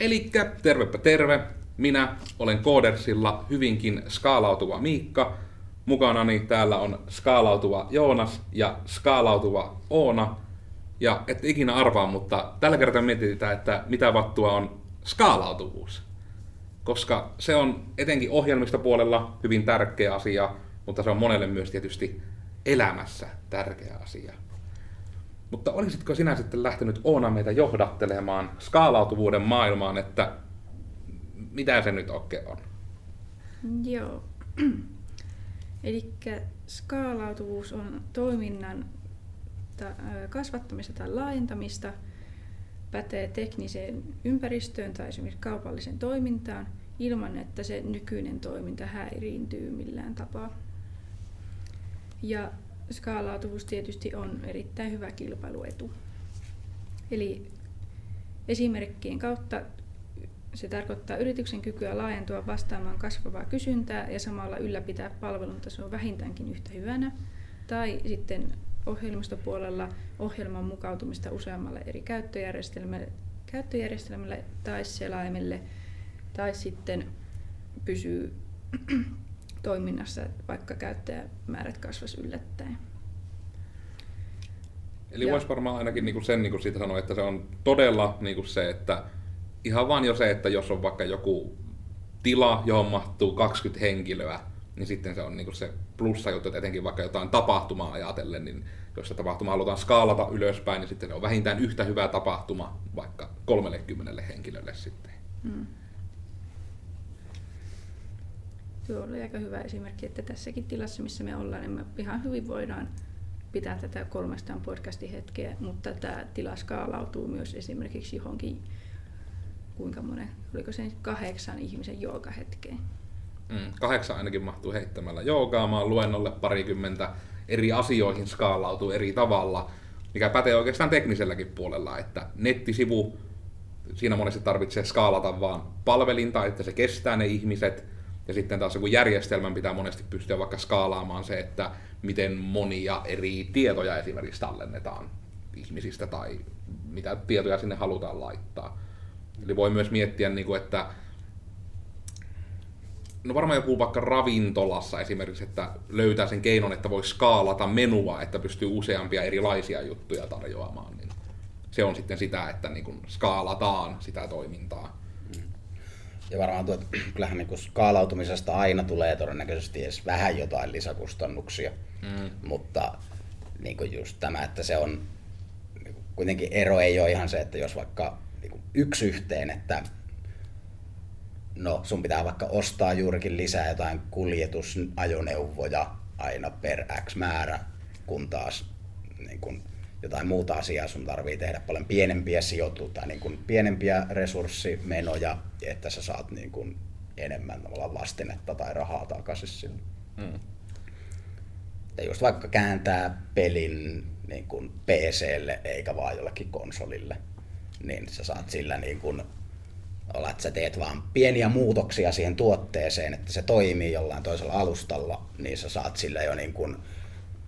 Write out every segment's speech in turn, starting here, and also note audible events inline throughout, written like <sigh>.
Elikkä tervepä terve. Minä olen Koodersilla hyvinkin skaalautuva Miikka. Mukanani täällä on skaalautuva Joonas ja skaalautuva Oona. Ja et ikinä arvaa, mutta tällä kertaa mietitään, että mitä vattua on skaalautuvuus. Koska se on etenkin ohjelmistopuolella hyvin tärkeä asia, mutta se on monelle myös tietysti elämässä tärkeä asia. Mutta olisitko sinä sitten lähtenyt Oona meitä johdattelemaan skaalautuvuuden maailmaan, että mitä se nyt oikein on? Joo. <clears throat> Eli skaalautuvuus on toiminnan kasvattamista tai laajentamista, pätee tekniseen ympäristöön tai esimerkiksi kaupalliseen toimintaan ilman, että se nykyinen toiminta häiriintyy millään tapaa. Ja skaalautuvuus tietysti on erittäin hyvä kilpailuetu. Eli esimerkkien kautta se tarkoittaa yrityksen kykyä laajentua vastaamaan kasvavaa kysyntää ja samalla ylläpitää palvelun tasoa vähintäänkin yhtä hyvänä. Tai sitten ohjelmistopuolella ohjelman mukautumista useammalle eri käyttöjärjestelmälle, käyttöjärjestelmälle tai selaimelle. Tai sitten pysyy toiminnassa, vaikka käyttäjämäärät kasvas yllättäen. Eli voisi varmaan ainakin niinku sen niinku siitä sanoa, että se on todella niinku se, että ihan vaan jo se, että jos on vaikka joku tila, johon mahtuu 20 henkilöä, niin sitten se on niinku se plussa juttu, että etenkin vaikka jotain tapahtumaa ajatellen, niin jos se tapahtuma halutaan skaalata ylöspäin, niin sitten se on vähintään yhtä hyvä tapahtuma vaikka 30 henkilölle sitten. Hmm. Tuo oli aika hyvä esimerkki, että tässäkin tilassa, missä me ollaan, niin me ihan hyvin voidaan pitää tätä kolmestaan podcastin hetkeä, mutta tämä tila skaalautuu myös esimerkiksi johonkin, kuinka monen, oliko se kahdeksan ihmisen joogahetkeen. Mm, kahdeksan ainakin mahtuu heittämällä joogaamaan luennolle parikymmentä eri asioihin skaalautuu eri tavalla, mikä pätee oikeastaan tekniselläkin puolella, että nettisivu, siinä monesti tarvitsee skaalata vaan palvelinta, että se kestää ne ihmiset, ja sitten taas kun järjestelmän pitää monesti pystyä vaikka skaalaamaan se, että miten monia eri tietoja esimerkiksi tallennetaan ihmisistä tai mitä tietoja sinne halutaan laittaa. Eli voi myös miettiä, niin että no varmaan joku vaikka ravintolassa esimerkiksi, että löytää sen keinon, että voi skaalata menua, että pystyy useampia erilaisia juttuja tarjoamaan. Niin se on sitten sitä, että niin kuin skaalataan sitä toimintaa. Ja varmaan tuo, <clears throat> kyllähän niin skaalautumisesta aina tulee todennäköisesti edes vähän jotain lisäkustannuksia. Mm. Mutta niin kuin just tämä, että se on niin kuitenkin ero ei ole ihan se, että jos vaikka niin yksi yhteen, että no sun pitää vaikka ostaa juurikin lisää jotain kuljetusajoneuvoja aina per X määrä, kun taas niin kun jotain muuta asiaa sun tarvii tehdä paljon pienempiä sijoitu tai niin kuin pienempiä resurssimenoja, että sä saat niin kuin enemmän vastinetta tai rahaa takaisin sinne. Mm. Ja just vaikka kääntää pelin niin kuin PClle eikä vaan jollekin konsolille, niin sä saat sillä niin kuin olla, että sä teet vaan pieniä muutoksia siihen tuotteeseen, että se toimii jollain toisella alustalla, niin sä saat sillä jo niin kuin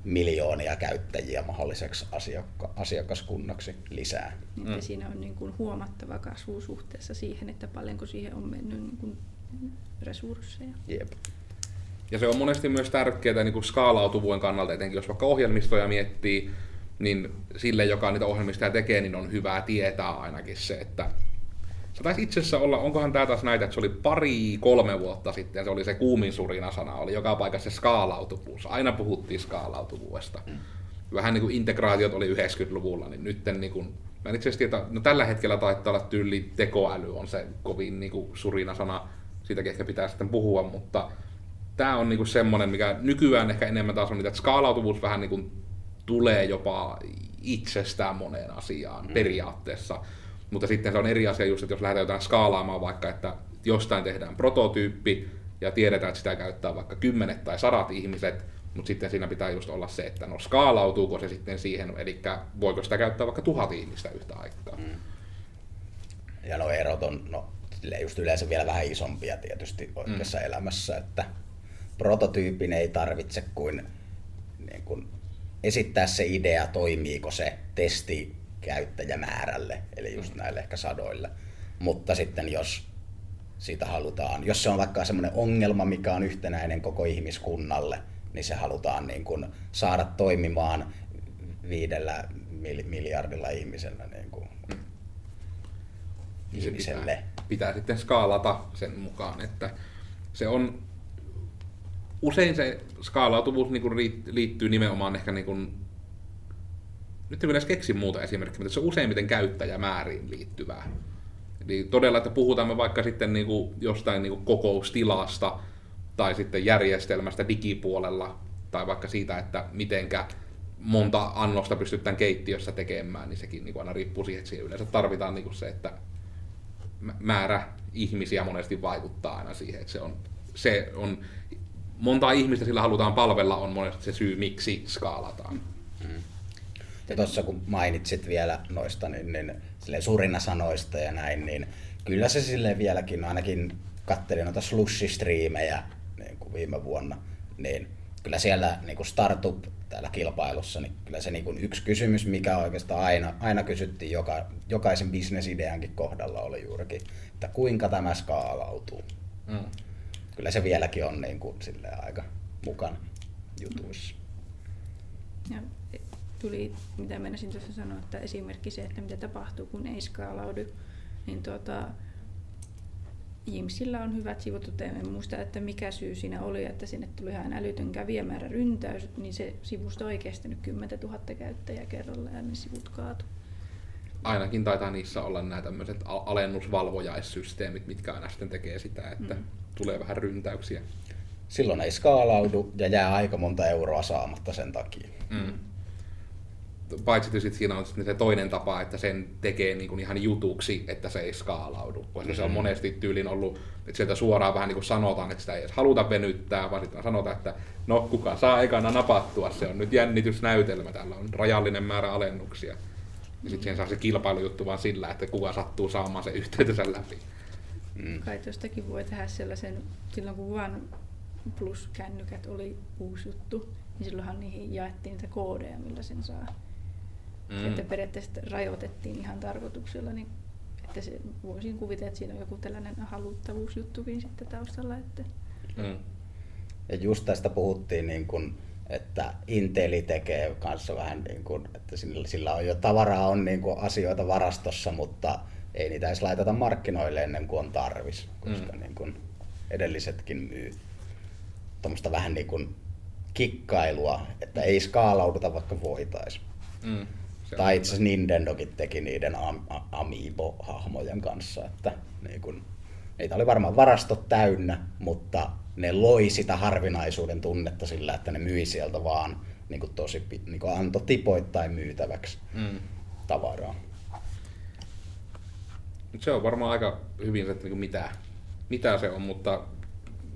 miljoonia käyttäjiä mahdolliseksi asiakka- asiakaskunnaksi lisää. Niin, mm. Siinä on niin kuin huomattava kasvu suhteessa siihen, että paljonko siihen on mennyt niin kuin resursseja. Jep. Ja se on monesti myös tärkeää niin kuin skaalautuvuuden kannalta, etenkin jos vaikka ohjelmistoja miettii, niin sille, joka niitä ohjelmistoja tekee, niin on hyvä tietää ainakin se, että se taisi itse asiassa olla, onkohan tämä taas näitä, että se oli pari, kolme vuotta sitten, se oli se kuumin surina sana, oli joka paikassa se skaalautuvuus. Aina puhuttiin skaalautuvuudesta. Mm. Vähän niin kuin integraatiot oli 90-luvulla, niin nyt niin kuin, mä itse asiassa tiedä, no tällä hetkellä taittaa olla tyyli tekoäly on se kovin niin kuin surina sana, siitäkin ehkä pitää sitten puhua, mutta tämä on niin kuin semmoinen, mikä nykyään ehkä enemmän taas on niitä, että skaalautuvuus vähän niin kuin tulee jopa itsestään moneen asiaan mm. periaatteessa. Mutta sitten se on eri asia just, että jos lähdetään jotain skaalaamaan vaikka, että jostain tehdään prototyyppi ja tiedetään, että sitä käyttää vaikka kymmenet tai sadat ihmiset, mutta sitten siinä pitää just olla se, että no skaalautuuko se sitten siihen, eli voiko sitä käyttää vaikka tuhat ihmistä yhtä aikaa. Mm. Ja no erot on no, just yleensä vielä vähän isompia tietysti oikeassa mm. elämässä, että prototyypin ei tarvitse kuin, niin kuin esittää se idea, toimiiko se testi käyttäjämäärälle, eli just näille ehkä sadoille. mutta sitten jos siitä halutaan, jos se on vaikka semmoinen ongelma, mikä on yhtenäinen koko ihmiskunnalle, niin se halutaan niin kuin saada toimimaan viidellä miljardilla ihmisellä niin kuin mm. ihmiselle. Pitää, pitää sitten skaalata sen mukaan, että se on usein se skaalautuvuus niin kuin liittyy nimenomaan ehkä niin kuin, nyt en edes keksi muuta esimerkkiä, mutta se on useimmiten käyttäjämääriin liittyvää. Eli todella, että puhutaan me vaikka sitten niin kuin jostain niin kuin kokoustilasta tai sitten järjestelmästä digipuolella tai vaikka siitä, että mitenkä monta annosta pystytään keittiössä tekemään, niin sekin niin kuin aina riippuu siihen, että siihen yleensä tarvitaan niin kuin se, että määrä ihmisiä monesti vaikuttaa aina siihen, että se on, se on monta ihmistä sillä halutaan palvella on monesti se syy, miksi skaalataan. Mm. Ja tuossa kun mainitsit vielä noista niin, niin suurina sanoista ja näin, niin kyllä se sille vieläkin, ainakin katselin noita slush-striimejä niin kuin viime vuonna, niin kyllä siellä niin kuin startup täällä kilpailussa, niin kyllä se niin kuin yksi kysymys, mikä oikeastaan aina, aina kysyttiin joka, jokaisen bisnesideankin kohdalla oli juurikin, että kuinka tämä skaalautuu. Mm. Kyllä se vieläkin on niin kuin, aika mukana jutuissa. Ja tuli, mitä menisin tuossa sanoa, että esimerkki se, että mitä tapahtuu, kun ei skaalaudu, niin tuota, Jimsillä on hyvät sivut, en muista, että mikä syy siinä oli, että sinne tuli ihan älytön kävijämäärä ryntäys, niin se sivusto ei kestänyt 10 000 käyttäjää kerralla ja ne sivut kaatu. Ainakin taitaa niissä olla nämä tämmöiset alennusvalvojaissysteemit, mitkä aina sitten tekee sitä, että mm. tulee vähän ryntäyksiä. Silloin ei skaalaudu ja jää aika monta euroa saamatta sen takia. Mm paitsi että siinä on se toinen tapa, että sen tekee niin kuin ihan jutuksi, että se ei skaalaudu. Koska mm-hmm. se on mm-hmm. monesti tyylin ollut, että sieltä suoraan vähän niin kuin sanotaan, että sitä ei edes haluta venyttää, vaan sitten sanotaan, että no kuka saa ekana napattua, se on nyt jännitysnäytelmä, täällä on rajallinen määrä alennuksia. Ja sitten siihen saa se kilpailujuttu vaan sillä, että kuka sattuu saamaan se yhteytensä läpi. Mm. Kai tuostakin voi tehdä sellaisen, silloin kun vaan plus-kännykät oli uusi juttu, niin silloinhan niihin jaettiin niitä koodeja, millä sen saa. Mm. Että periaatteessa rajoitettiin ihan tarkoituksella, niin että se, voisin kuvitella, että siinä on joku tällainen haluttavuusjuttukin sitten taustalla. Että... Mm. Ja just tästä puhuttiin, niin kun, että Inteli tekee kanssa vähän, niin kun, että sillä, sillä on jo tavaraa, on niin kun, asioita varastossa, mutta ei niitä edes laiteta markkinoille ennen kuin on tarvis, koska mm. niin kun, edellisetkin myy tuommoista vähän niin kuin kikkailua, että ei skaalauduta vaikka voitaisiin. Mm. Se tai itse asiassa Nintendokin teki niiden am- Amiibo-hahmojen kanssa, että niin kun, niitä oli varmaan varastot täynnä, mutta ne loi sitä harvinaisuuden tunnetta sillä, että ne myi sieltä vaan niin kuin tosi niin kuin antoi tipoittain myytäväksi mm. tavaraa. Se on varmaan aika hyvin se, että niin mitä, mitä se on, mutta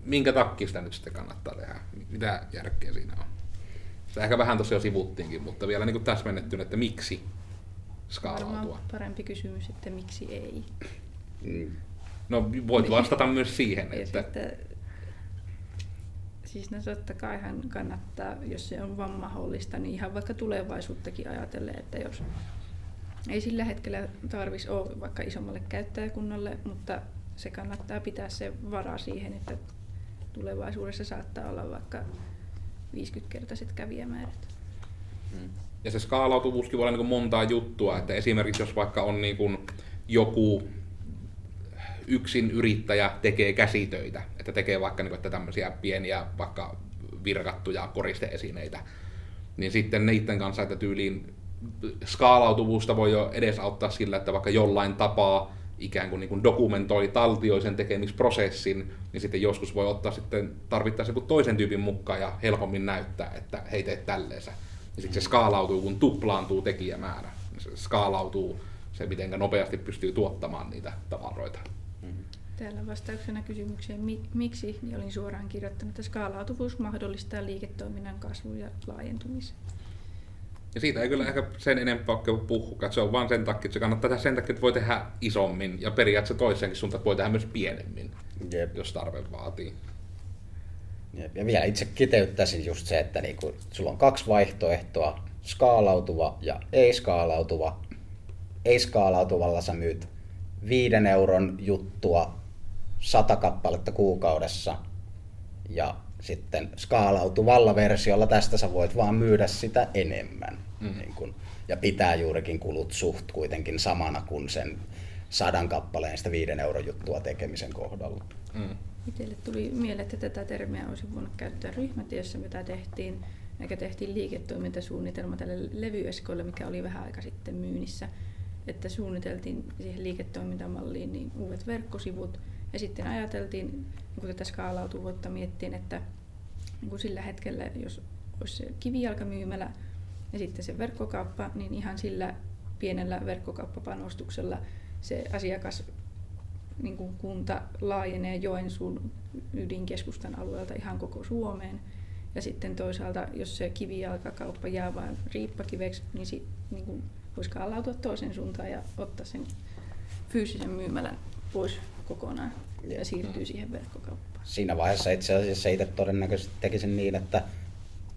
minkä takia sitä nyt sitten kannattaa tehdä? Mitä järkeä siinä on? Se ehkä vähän tosiaan sivuttiinkin, mutta vielä niin täsmennettynä, että miksi skaalautua. Varmaan parempi kysymys, että miksi ei. Mm. No voit vastata myös siihen. Että... että... Siis no totta kaihan kannattaa, jos se on vaan mahdollista, niin ihan vaikka tulevaisuuttakin ajatellen, että jos ei sillä hetkellä tarvitsisi olla vaikka isommalle käyttäjäkunnalle, mutta se kannattaa pitää se vara siihen, että tulevaisuudessa saattaa olla vaikka 50-kertaiset kävijämäärät. Mm. Ja se skaalautuvuuskin voi olla niin montaa juttua, että esimerkiksi jos vaikka on niin kuin joku yksin yrittäjä tekee käsitöitä, että tekee vaikka niin kuin, että tämmöisiä pieniä vaikka virkattuja koristeesineitä, niin sitten niiden kanssa, että tyyliin skaalautuvuusta voi jo edesauttaa sillä, että vaikka jollain tapaa ikään kuin, niin kuin dokumentoi, taltioi sen tekemisprosessin, niin sitten joskus voi ottaa sitten tarvittaessa toisen tyypin mukaan ja helpommin näyttää, että hei teet tälleensä. Ja sitten se skaalautuu, kun tuplaantuu tekijämäärä. Se skaalautuu se, miten nopeasti pystyy tuottamaan niitä tavaroita. Täällä vastauksena kysymykseen miksi, niin olin suoraan kirjoittanut, että skaalautuvuus mahdollistaa liiketoiminnan kasvun ja laajentumisen. Ja siitä ei kyllä ehkä sen enempää ole puhukaan. Se on vaan sen takia, että se kannattaa tehdä sen takia, että voi tehdä isommin. Ja periaatteessa toisenkin suuntaan voi tehdä myös pienemmin, Jep. jos tarve vaatii. Jep. Ja vielä itse kiteyttäisin just se, että niinku, sulla on kaksi vaihtoehtoa, skaalautuva ja ei skaalautuva. Ei skaalautuvalla sä myyt viiden euron juttua sata kappaletta kuukaudessa ja sitten skaalautuvalla versiolla tästä sä voit vaan myydä sitä enemmän. Mm. Niin kun, ja pitää juurikin kulut suht kuitenkin samana kuin sen sadan kappaleen sitä viiden euron juttua tekemisen kohdalla. Mm. Itselle tuli mieleen, että tätä termiä olisi voinut käyttää ryhmätyössä, mitä tehtiin, eikä tehtiin liiketoimintasuunnitelma tälle levyeskoille, mikä oli vähän aika sitten myynnissä. Että suunniteltiin siihen liiketoimintamalliin niin uudet verkkosivut, ja sitten ajateltiin, niin kun tätä skaalautuvuutta miettiin, että niin kuin sillä hetkellä, jos olisi se kivijalkamyymälä ja sitten se verkkokauppa, niin ihan sillä pienellä verkkokauppapanostuksella se asiakas niin kuin kunta laajenee Joensuun ydinkeskustan alueelta ihan koko Suomeen. Ja sitten toisaalta, jos se kivijalkakauppa jää vain riippakiveksi, niin, sit, niin kuin voisi kaalautua toisen suuntaan ja ottaa sen fyysisen myymälän pois kokonaan ja siirtyy siihen verkkokauppaan. Siinä vaiheessa itse asiassa itse todennäköisesti tekisin niin, että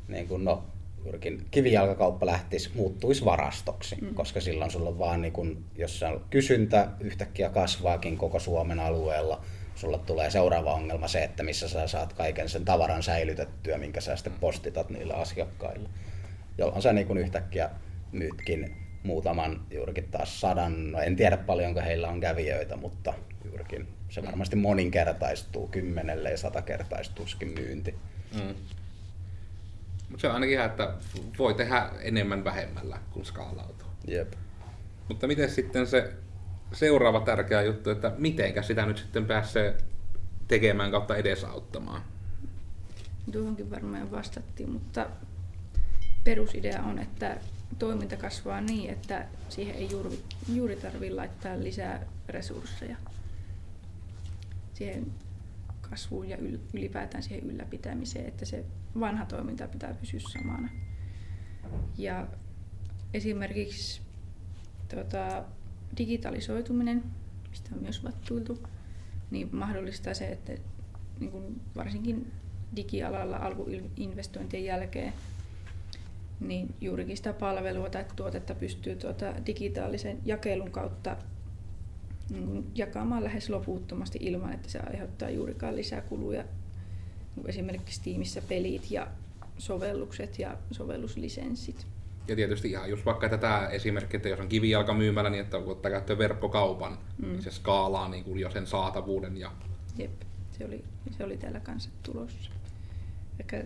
niin kuin, no, juurikin kivijalkakauppa lähtisi, muuttuisi varastoksi, mm. koska silloin sulla on vaan, niin kun, jos kysyntä yhtäkkiä kasvaakin koko Suomen alueella, sulla tulee seuraava ongelma se, että missä sä saat kaiken sen tavaran säilytettyä, minkä sä sitten postitat niille asiakkaille. Jolloin sä niin kun yhtäkkiä myytkin muutaman juurikin taas sadan, no en tiedä paljonko heillä on kävijöitä, mutta juurikin se varmasti moninkertaistuu, kymmenelle ja satakertaistuuskin myynti. Mm. Mutta se on ainakin ihan, että voi tehdä enemmän vähemmällä, kun skaalautuu. Jep. Mutta miten sitten se seuraava tärkeä juttu, että mitenkä sitä nyt sitten pääsee tekemään kautta edesauttamaan? Tuohonkin varmaan vastattiin, mutta perusidea on, että toiminta kasvaa niin, että siihen ei juuri, juuri tarvitse laittaa lisää resursseja siihen kasvuun ja ylipäätään siihen ylläpitämiseen, että se vanha toiminta pitää pysyä samana. Ja esimerkiksi tuota, digitalisoituminen, mistä on myös vattuiltu, niin mahdollistaa se, että niin varsinkin digialalla alkuinvestointien jälkeen niin juurikin sitä palvelua tai tuotetta pystyy tuota digitaalisen jakelun kautta niin jakamaan lähes loputtomasti ilman, että se aiheuttaa juurikaan lisää kuluja. Esimerkiksi tiimissä pelit ja sovellukset ja sovelluslisenssit. Ja tietysti ihan just vaikka tätä esimerkkiä, että jos on kivijalkamyymälä, niin että ottaa käyttöön verkkokaupan, mm. niin se skaalaa niin kuin jo sen saatavuuden. Ja... Jep, se oli, se oli täällä kanssa tulossa. Eikä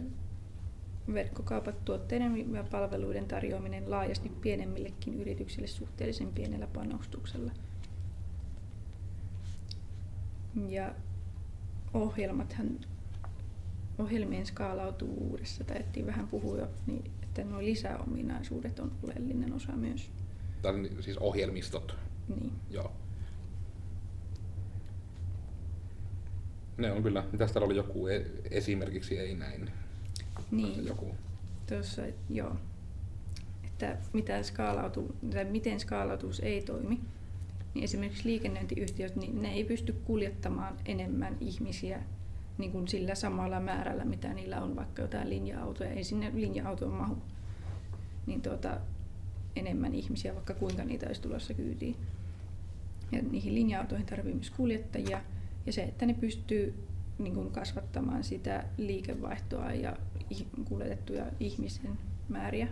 verkkokaupat tuotteiden ja palveluiden tarjoaminen laajasti pienemmillekin yrityksille suhteellisen pienellä panostuksella – ja ohjelmathan, ohjelmien skaalautuvuudessa taidettiin vähän puhua jo, niin että nuo lisäominaisuudet on oleellinen osa myös. Tai siis ohjelmistot. Niin. Joo. Ne on kyllä. Täällä oli joku e- esimerkiksi ei näin? Niin. Joku. Tuossa, joo. Että mitä skaalautu, tai miten skaalautuus ei toimi, niin esimerkiksi liikennöintiyhtiöt, niin ne ei pysty kuljettamaan enemmän ihmisiä niin kuin sillä samalla määrällä, mitä niillä on vaikka jotain linja-autoja. Ei sinne linja-autoon mahu niin tuota, enemmän ihmisiä, vaikka kuinka niitä olisi tulossa kyytiin. Ja niihin linja-autoihin tarvii myös kuljettajia. Ja se, että ne pystyy niin kuin kasvattamaan sitä liikevaihtoa ja kuljetettuja ihmisen määriä,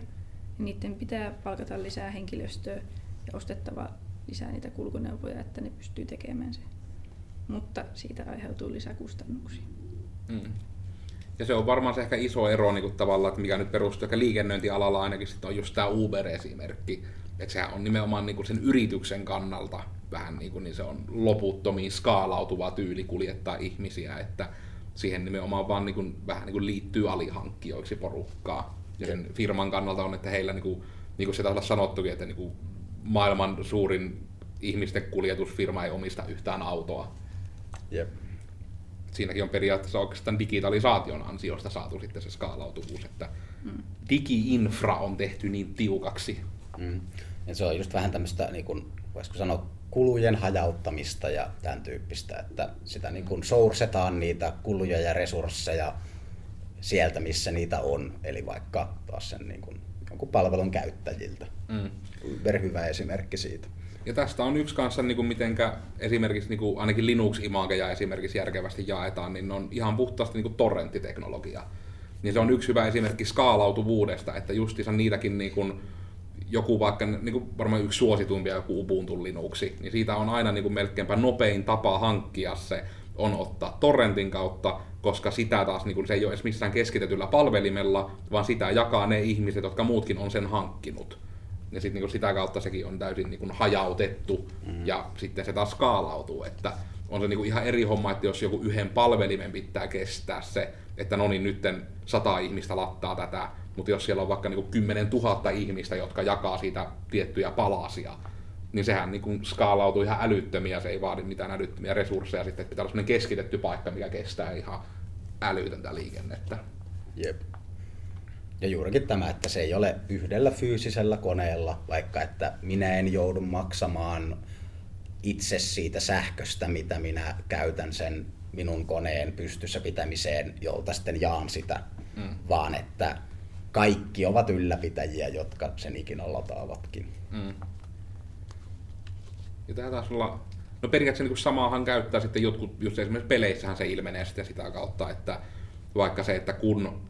niiden pitää palkata lisää henkilöstöä ja ostettava lisää niitä kulkuneuvoja, että ne pystyy tekemään sen. Mutta siitä aiheutuu lisäkustannuksia. Mm. Ja se on varmaan se ehkä iso ero niin kuin tavallaan, että mikä nyt perustuu ehkä liikennöintialalla ainakin sitten on just tämä Uber-esimerkki. Että sehän on nimenomaan niin kuin sen yrityksen kannalta vähän niin kuin, niin se on loputtomiin skaalautuva tyyli kuljettaa ihmisiä, että siihen nimenomaan vaan niin kuin, vähän niin kuin liittyy alihankkijoiksi porukkaa. Ja sen firman kannalta on, että heillä niin kuin, niin kuin se olla sanottukin, että niin kuin maailman suurin ihmisten kuljetusfirma ei omista yhtään autoa. Jep. Siinäkin on periaatteessa oikeastaan digitalisaation ansiosta saatu sitten se skaalautuvuus, että mm. digi-infra on tehty niin tiukaksi. Mm. Ja se on just vähän tämmöistä, niin kuin, voisiko sanoa, kulujen hajauttamista ja tämän tyyppistä, että sitä niin kuin sourcetaan niitä kuluja ja resursseja sieltä, missä niitä on, eli vaikka taas sen niin kuin, jonkun palvelun käyttäjiltä. Mm. Uber hyvä esimerkki siitä. Ja tästä on yksi kanssa, niin kuin mitenkä esimerkiksi niin kuin ainakin Linux-imageja esimerkiksi järkevästi jaetaan, niin ne on ihan puhtaasti niin kuin torrenttiteknologia. Niin se on yksi hyvä esimerkki skaalautuvuudesta, että justiinsa niitäkin niin kuin joku vaikka niin kuin varmaan yksi suosituimpia joku Ubuntu Linuxi, niin siitä on aina niin kuin melkeinpä nopein tapa hankkia se on ottaa torrentin kautta, koska sitä taas niin kuin, se ei ole edes missään keskitetyllä palvelimella, vaan sitä jakaa ne ihmiset, jotka muutkin on sen hankkinut. Ja sitten niin sitä kautta sekin on täysin niin kuin, hajautettu mm. ja sitten se taas skaalautuu, että on se niin kuin ihan eri homma, että jos joku yhden palvelimen pitää kestää se, että no niin nytten sata ihmistä lattaa tätä, mutta jos siellä on vaikka niin 10 000 ihmistä, jotka jakaa siitä tiettyjä palasia, niin sehän niin kuin skaalautuu ihan älyttömiä, se ei vaadi mitään älyttömiä resursseja sitten, pitää olla keskitetty paikka, mikä kestää ihan älytöntä liikennettä. Jep. Ja juurikin tämä, että se ei ole yhdellä fyysisellä koneella, vaikka että minä en joudu maksamaan itse siitä sähköstä, mitä minä käytän sen minun koneen pystyssä pitämiseen, jolta sitten jaan sitä, mm. vaan että kaikki ovat ylläpitäjiä, jotka sen ikinä lataavatkin. Mm. Ja tämä taas olla, no periaatteessa niin samaahan käyttää sitten jotkut, just esimerkiksi peleissähän se ilmenee sitten sitä kautta, että vaikka se, että kun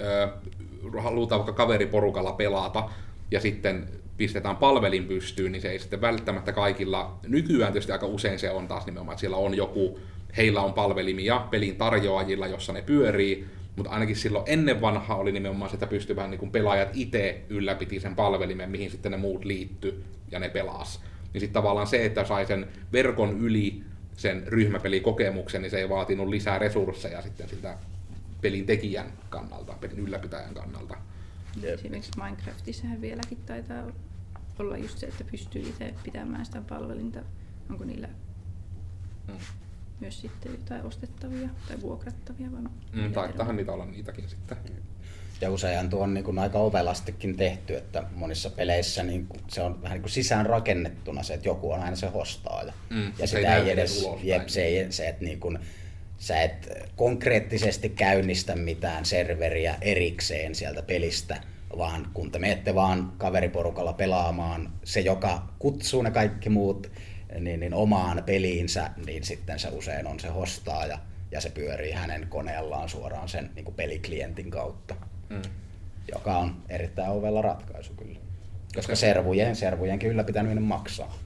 ö, halutaan vaikka kaveriporukalla pelata ja sitten pistetään palvelin pystyyn, niin se ei sitten välttämättä kaikilla, nykyään tietysti aika usein se on taas nimenomaan, että siellä on joku, heillä on palvelimia pelin tarjoajilla, jossa ne pyörii, mutta ainakin silloin ennen vanhaa oli nimenomaan se, että pystyvään niin pelaajat itse ylläpiti sen palvelimen, mihin sitten ne muut liitty ja ne pelas. Niin sitten tavallaan se, että sai sen verkon yli sen ryhmäpelikokemuksen, niin se ei vaatinut lisää resursseja sitten siltä pelin tekijän kannalta, pelin ylläpitäjän kannalta. Yep. Esimerkiksi Minecraftissahan vieläkin taitaa olla just se, että pystyy itse pitämään sitä palvelinta. Onko niillä mm. myös sitten jotain ostettavia tai vuokrattavia? Vai mm, taittaahan niitä olla niitäkin sitten. Ja useinhan tuo on niin kuin aika ovelastikin tehty, että monissa peleissä niin kuin se on vähän niin kuin sisään rakennettuna se, että joku on aina se hostaaja. Mm, ja se sitä ei edes, jep, se, ei, se, että niin kuin, sä et konkreettisesti käynnistä mitään serveriä erikseen sieltä pelistä, vaan kun te menette vaan kaveriporukalla pelaamaan, se joka kutsuu ne kaikki muut niin, niin omaan peliinsä, niin sitten se usein on se hostaaja ja se pyörii hänen koneellaan suoraan sen niin kuin peliklientin kautta, mm. joka on erittäin ovella ratkaisu kyllä. Koska servujen, servujenkin ylläpitäminen maksaa.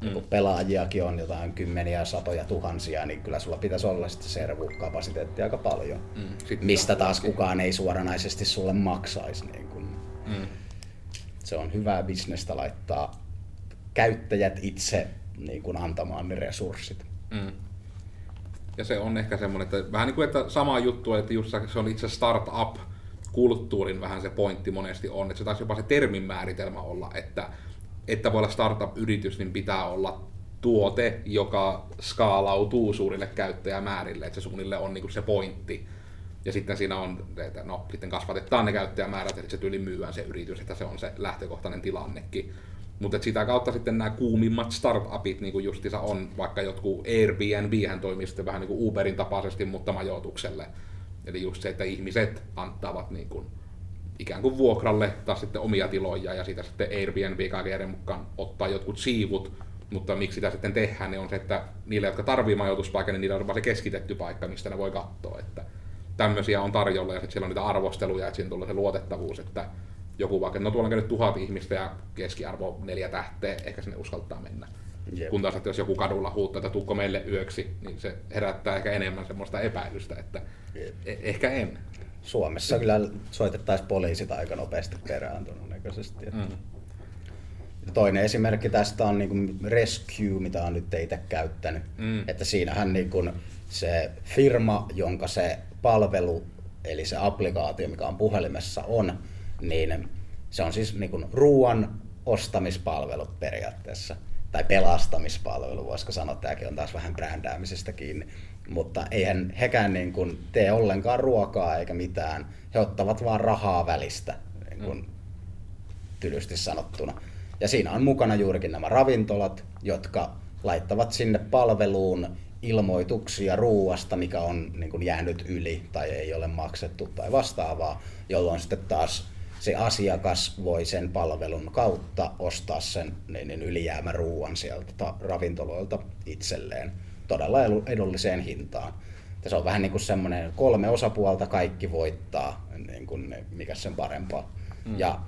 Mm. Kun pelaajiakin on jotain kymmeniä, satoja, tuhansia, niin kyllä sulla pitäisi olla sitä servukapasiteettia aika paljon. Mm. Mistä taas kukaan ei suoranaisesti sulle maksaisi. Niin kun. Mm. Se on hyvää bisnestä laittaa käyttäjät itse niin kun antamaan ne resurssit. Mm. Ja se on ehkä semmoinen, että vähän niin kuin että sama juttu, että just se on itse startup kulttuurin vähän se pointti monesti on, että se taisi jopa se termin määritelmä olla, että että voi olla startup-yritys, niin pitää olla tuote, joka skaalautuu suurille käyttäjämäärille, että se suunnille on niin se pointti. Ja sitten siinä on, että no, sitten kasvatetaan ne käyttäjämäärät, että se tyyli myyään se yritys, että se on se lähtökohtainen tilannekin. Mutta sitä kautta sitten nämä kuumimmat startupit, niin kuin justissa on, vaikka jotkut Airbnb, hän toimii sitten vähän niin kuin Uberin tapaisesti, mutta majoitukselle. Eli just se, että ihmiset antavat niin kuin ikään kuin vuokralle taas sitten omia tiloja ja siitä sitten Airbnb kaiken mukaan ottaa jotkut siivut, mutta miksi sitä sitten tehdään, niin on se, että niille, jotka tarvii majoituspaikan, niin niillä on vaan se keskitetty paikka, mistä ne voi katsoa, että tämmöisiä on tarjolla ja sitten siellä on niitä arvosteluja, että siinä tulee se luotettavuus, että joku vaikka, no tuolla on käynyt tuhat ihmistä ja keskiarvo neljä tähteä, ehkä sinne uskaltaa mennä. Yep. Kun taas, että jos joku kadulla huuttaa, että tuukko meille yöksi, niin se herättää ehkä enemmän semmoista epäilystä, että yep. e- ehkä en. Suomessa kyllä soitettaisiin poliisit aika nopeasti perään todennäköisesti. Että. Mm. Toinen esimerkki tästä on niin Rescue, mitä on nyt itse käyttänyt. Mm. Että siinähän niin kuin se firma, jonka se palvelu, eli se applikaatio, mikä on puhelimessa on, niin se on siis niin kuin ruoan ostamispalvelu periaatteessa. Tai pelastamispalvelu, voisiko sanoa, tämäkin on taas vähän brändäämisestä kiinni mutta eihän hekään niin kuin tee ollenkaan ruokaa eikä mitään. He ottavat vaan rahaa välistä, niin kuin tylysti sanottuna. Ja siinä on mukana juurikin nämä ravintolat, jotka laittavat sinne palveluun ilmoituksia ruuasta, mikä on niin kuin jäänyt yli tai ei ole maksettu tai vastaavaa, jolloin sitten taas se asiakas voi sen palvelun kautta ostaa sen niin, niin ylijäämäruuan sieltä ravintoloilta itselleen todella edulliseen hintaan. Ja se on vähän niin kuin semmoinen kolme osapuolta, kaikki voittaa, niin kuin mikä sen parempaa. Mm. Ja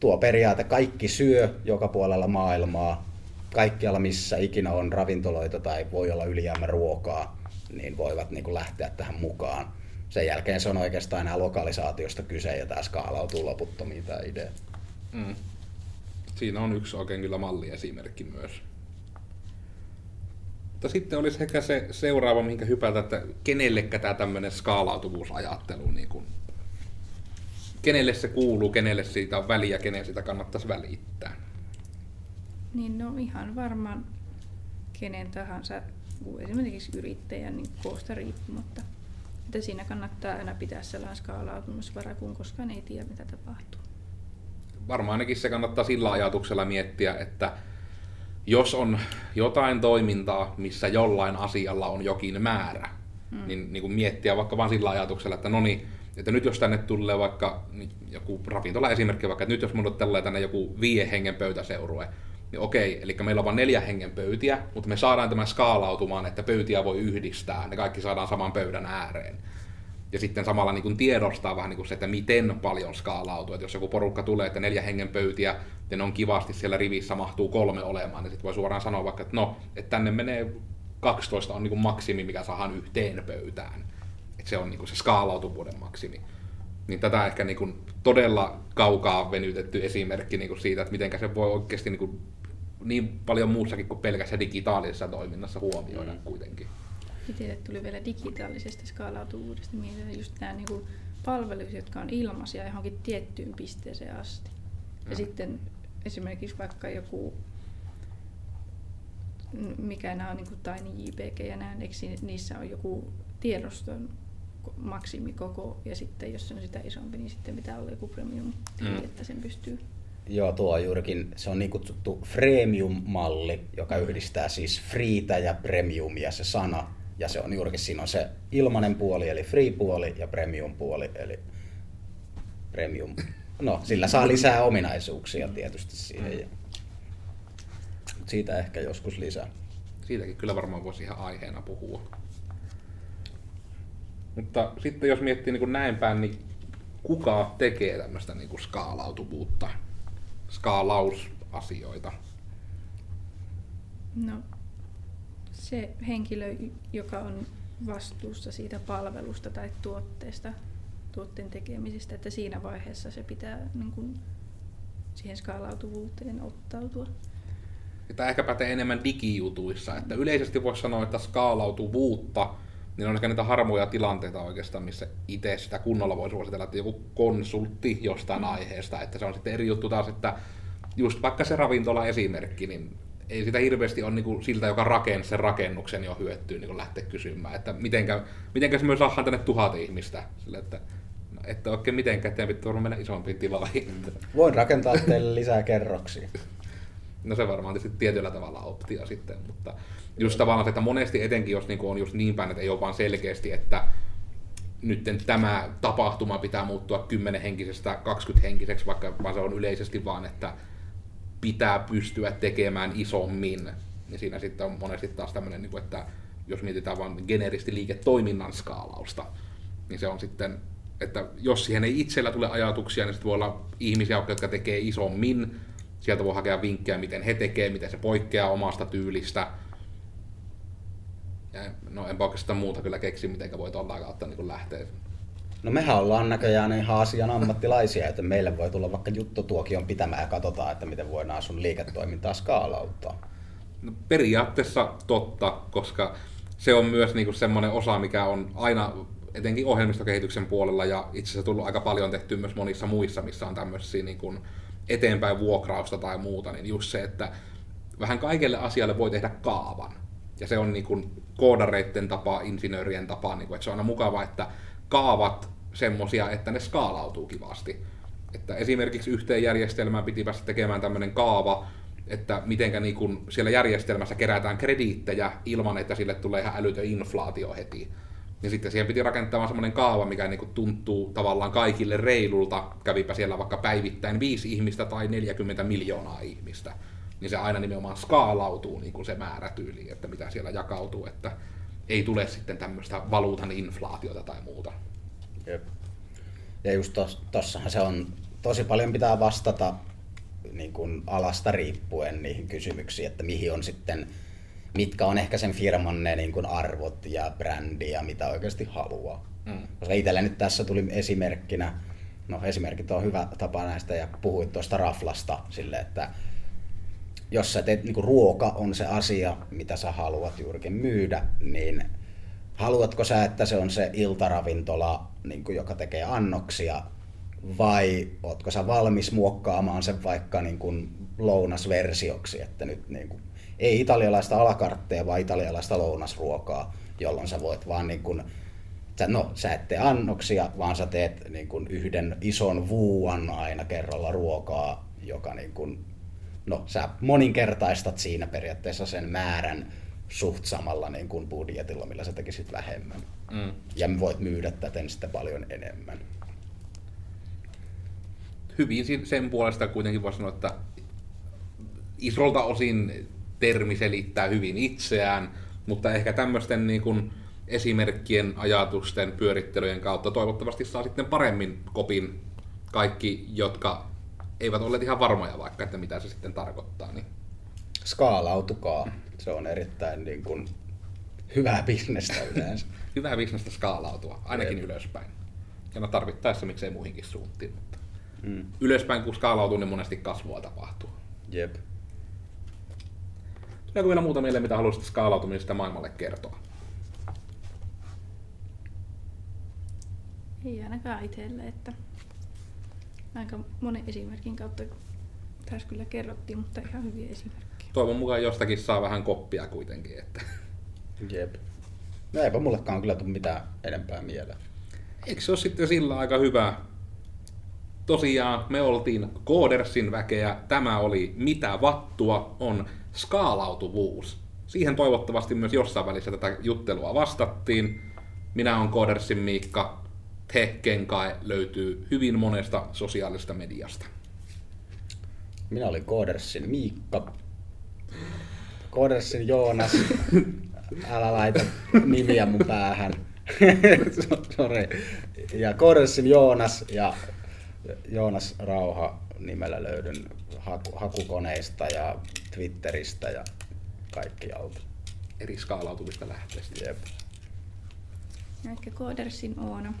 tuo periaate, kaikki syö joka puolella maailmaa, kaikkialla missä ikinä on ravintoloita tai voi olla ylijäämä ruokaa, niin voivat niin kuin lähteä tähän mukaan. Sen jälkeen se on oikeastaan enää lokalisaatiosta kyse ja tämä skaalautuu loputtomiin tämä idea. Mm. Siinä on yksi oikein kyllä malliesimerkki myös. Mutta sitten olisi ehkä se seuraava, minkä hypätä, että kenellekä tämä tämmöinen skaalautuvuusajattelu, niin kuin, kenelle se kuuluu, kenelle siitä on väliä, kenen sitä kannattaisi välittää. Niin no ihan varmaan kenen tahansa, esimerkiksi yrittäjän niin koosta riippumatta. Että siinä kannattaa aina pitää sellainen skaalautumisvara, kun koskaan ei tiedä, mitä tapahtuu. Varmaan ainakin se kannattaa sillä ajatuksella miettiä, että jos on jotain toimintaa, missä jollain asialla on jokin määrä, mm. niin, niin kuin miettiä vaikka vain sillä ajatuksella, että no niin, että nyt jos tänne tulee vaikka niin joku ravintola esimerkki, vaikka että nyt jos mulle tulee tänne joku viiden hengen pöytäseurue, niin okei, eli meillä on vain neljä hengen pöytiä, mutta me saadaan tämä skaalautumaan, että pöytiä voi yhdistää, ne kaikki saadaan saman pöydän ääreen. Ja sitten samalla niin kuin tiedostaa vähän niin kuin se, että miten paljon skaalautuu. Että jos joku porukka tulee, että neljä hengen pöytiä, ja ne on kivasti siellä rivissä mahtuu kolme olemaan, niin sitten voi suoraan sanoa vaikka, että no, että tänne menee 12 on niin kuin maksimi, mikä saadaan yhteen pöytään. Että se on niin kuin se skaalautuvuuden maksimi. Niin tätä ehkä niin kuin todella kaukaa venytetty esimerkki niin kuin siitä, että miten se voi oikeasti niin kuin niin paljon muussakin kuin pelkässä digitaalisessa toiminnassa huomioida mm. kuitenkin. Itselle tuli vielä digitaalisesta skaalautuvuudesta mieleen just nämä niin palvelut, jotka on ilmaisia johonkin tiettyyn pisteeseen asti. Ja mm. sitten esimerkiksi vaikka joku, mikä nämä on niin kuin Tiny JPG ja nämä, niissä on joku tiedoston maksimikoko ja sitten jos se on sitä isompi, niin sitten pitää olla joku premium, mm. että sen pystyy Joo, tuo on juurikin, se on niin kutsuttu freemium-malli, joka yhdistää siis freetä ja premiumia se sana. Ja se on juurikin, siinä on se ilmainen puoli, eli free-puoli, ja premium-puoli, eli premium. No, sillä saa lisää ominaisuuksia tietysti siihen. Ja siitä ehkä joskus lisää. Siitäkin kyllä varmaan voisi ihan aiheena puhua. Mutta sitten jos miettii niin kuin näin päin, niin kuka tekee tämmöistä niin kuin skaalautuvuutta? skaalausasioita? No, se henkilö, joka on vastuussa siitä palvelusta tai tuotteesta, tuotteen tekemisestä, että siinä vaiheessa se pitää niin kuin, siihen skaalautuvuuteen ottautua. Tämä ehkä pätee enemmän digijutuissa, että yleisesti voisi sanoa, että skaalautuvuutta niin on ehkä niitä harmoja tilanteita oikeastaan, missä itse sitä kunnolla voi suositella, että joku konsultti jostain mm. aiheesta, että se on sitten eri juttu taas, että just vaikka se ravintola esimerkki, niin ei sitä hirveästi ole niin siltä, joka rakensi sen rakennuksen jo hyötyä niin lähteä kysymään, että mitenkä, mitenkä se myös saadaan tänne tuhat ihmistä, sille, että no, että oikein mitenkään, että pitää mennä isompiin tiloihin. Mm. Voin rakentaa teille lisää kerroksia. No se varmaan tietysti tietyllä tavalla optio sitten, mutta just tavallaan se, että monesti etenkin, jos niin on just niin päin, että ei ole vaan selkeästi, että nyt tämä tapahtuma pitää muuttua 10 henkisestä 20 henkiseksi, vaikka vaan se on yleisesti vaan, että pitää pystyä tekemään isommin, niin siinä sitten on monesti taas tämmöinen, niin että jos mietitään vain generisti liiketoiminnan skaalausta, niin se on sitten, että jos siihen ei itsellä tule ajatuksia, niin sitten voi olla ihmisiä, jotka tekee isommin, sieltä voi hakea vinkkejä, miten he tekee, miten se poikkeaa omasta tyylistä, ja no enpä oikeastaan muuta kyllä keksi, miten voi tuolla kautta niin lähteä. No mehän ollaan näköjään ihan asian ammattilaisia, että meille voi tulla vaikka juttutuokion pitämään ja katsotaan, että miten voidaan sun liiketoimintaa skaalauttaa. No, periaatteessa totta, koska se on myös niinku semmoinen osa, mikä on aina etenkin ohjelmistokehityksen puolella ja itse asiassa tullut aika paljon tehty myös monissa muissa, missä on tämmöisiä niinku eteenpäin vuokrausta tai muuta, niin just se, että vähän kaikelle asialle voi tehdä kaavan. Ja se on niin kuin koodareiden tapa, insinöörien tapa, niin että se on aina mukava, että kaavat semmosia, että ne skaalautuu kivasti. Että esimerkiksi yhteen järjestelmään piti päästä tekemään tämmöinen kaava, että mitenkä niin kun siellä järjestelmässä kerätään krediittejä ilman, että sille tulee ihan älytön inflaatio heti. Niin sitten siihen piti rakentaa semmoinen kaava, mikä niinku tuntuu tavallaan kaikille reilulta, kävipä siellä vaikka päivittäin viisi ihmistä tai 40 miljoonaa ihmistä. Niin se aina nimenomaan skaalautuu niin kuin se määrätyyli, että mitä siellä jakautuu, että ei tule sitten tämmöistä valuutan inflaatiota tai muuta. Jep. Ja just tos, tossahan se on, tosi paljon pitää vastata niin kuin alasta riippuen niihin kysymyksiin, että mihin on sitten, mitkä on ehkä sen firman ne niin kuin arvot ja brändi ja mitä oikeasti haluaa. Mm. Koska itselle nyt tässä tuli esimerkkinä, no esimerkit on hyvä tapa näistä ja puhuit tuosta raflasta sille, että jos sä teet, niin kuin ruoka on se asia, mitä sä haluat juurikin myydä, niin haluatko sä, että se on se iltaravintola, niin kuin, joka tekee annoksia, vai ootko sä valmis muokkaamaan sen vaikka niin kuin lounasversioksi, että nyt niin kuin, ei italialaista alakartteja, vaan italialaista lounasruokaa, jolloin sä voit vaan niin kuin, no, sä et tee annoksia, vaan sä teet niin kuin yhden ison vuuan aina kerralla ruokaa, joka niin kuin, no, sä moninkertaistat siinä periaatteessa sen määrän suht samalla niin kuin budjetilla, millä sä tekisit vähemmän. Mm. Ja voit myydä täten sitten paljon enemmän hyvin sen puolesta kuitenkin voisi sanoa, että isolta osin termi selittää hyvin itseään, mutta ehkä tämmöisten niin kuin esimerkkien, ajatusten, pyörittelyjen kautta toivottavasti saa sitten paremmin kopin kaikki, jotka eivät olleet ihan varmoja vaikka, että mitä se sitten tarkoittaa. Niin. Skaalautukaa. Se on erittäin niin kuin, hyvää bisnestä yleensä. <laughs> hyvää bisnestä skaalautua, ainakin Jep. ylöspäin. Ja no tarvittaessa miksei muihinkin suuntiin. Mm. Ylöspäin kun skaalautuu, niin monesti kasvua tapahtuu. Jep. Tuleeko vielä muuta mieleen, mitä haluaisit skaalautumisesta maailmalle kertoa? Ei ainakaan itselle, että aika monen esimerkin kautta tässä kyllä kerrottiin, mutta ihan hyviä esimerkkejä. Toivon mukaan jostakin saa vähän koppia kuitenkin. Että... Jep. No eipä mullekaan kyllä tule mitään enempää mieleen. Eikö se ole sitten sillä aika hyvä tosiaan me oltiin Koodersin väkeä. Tämä oli Mitä vattua on skaalautuvuus. Siihen toivottavasti myös jossain välissä tätä juttelua vastattiin. Minä olen Koodersin Miikka. Te Kenkai löytyy hyvin monesta sosiaalisesta mediasta. Minä olin Koodersin Miikka. Koodersin Joonas. <laughs> Älä laita nimiä mun päähän. <laughs> Sorry. Ja Koodersin Joonas ja Joonas Rauha nimellä löydyn haku, hakukoneista ja Twitteristä ja kaikkialta. Eri skaalautuvista lähteistä. Jep. Ehkä Koodersin Oona.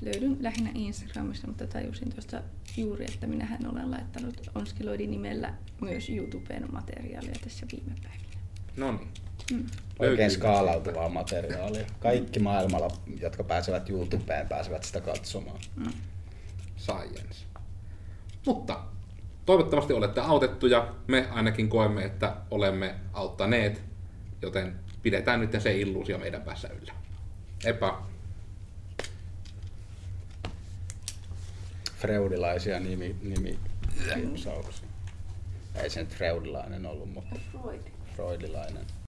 Löydyn lähinnä Instagramista, mutta tajusin tuosta juuri, että minähän olen laittanut Onskiloidin nimellä myös YouTubeen materiaalia tässä viime päivinä. No niin. Mm. Oikein skaalautuvaa materiaalia. Kaikki maailmalla, jotka pääsevät YouTubeen, pääsevät sitä katsomaan. Mm science. Mutta toivottavasti olette autettuja. Me ainakin koemme, että olemme auttaneet, joten pidetään nyt se illuusio meidän päässä yllä. Epä. Freudilaisia nimi, nimi Ei se nyt freudilainen ollut, mutta Freud. freudilainen.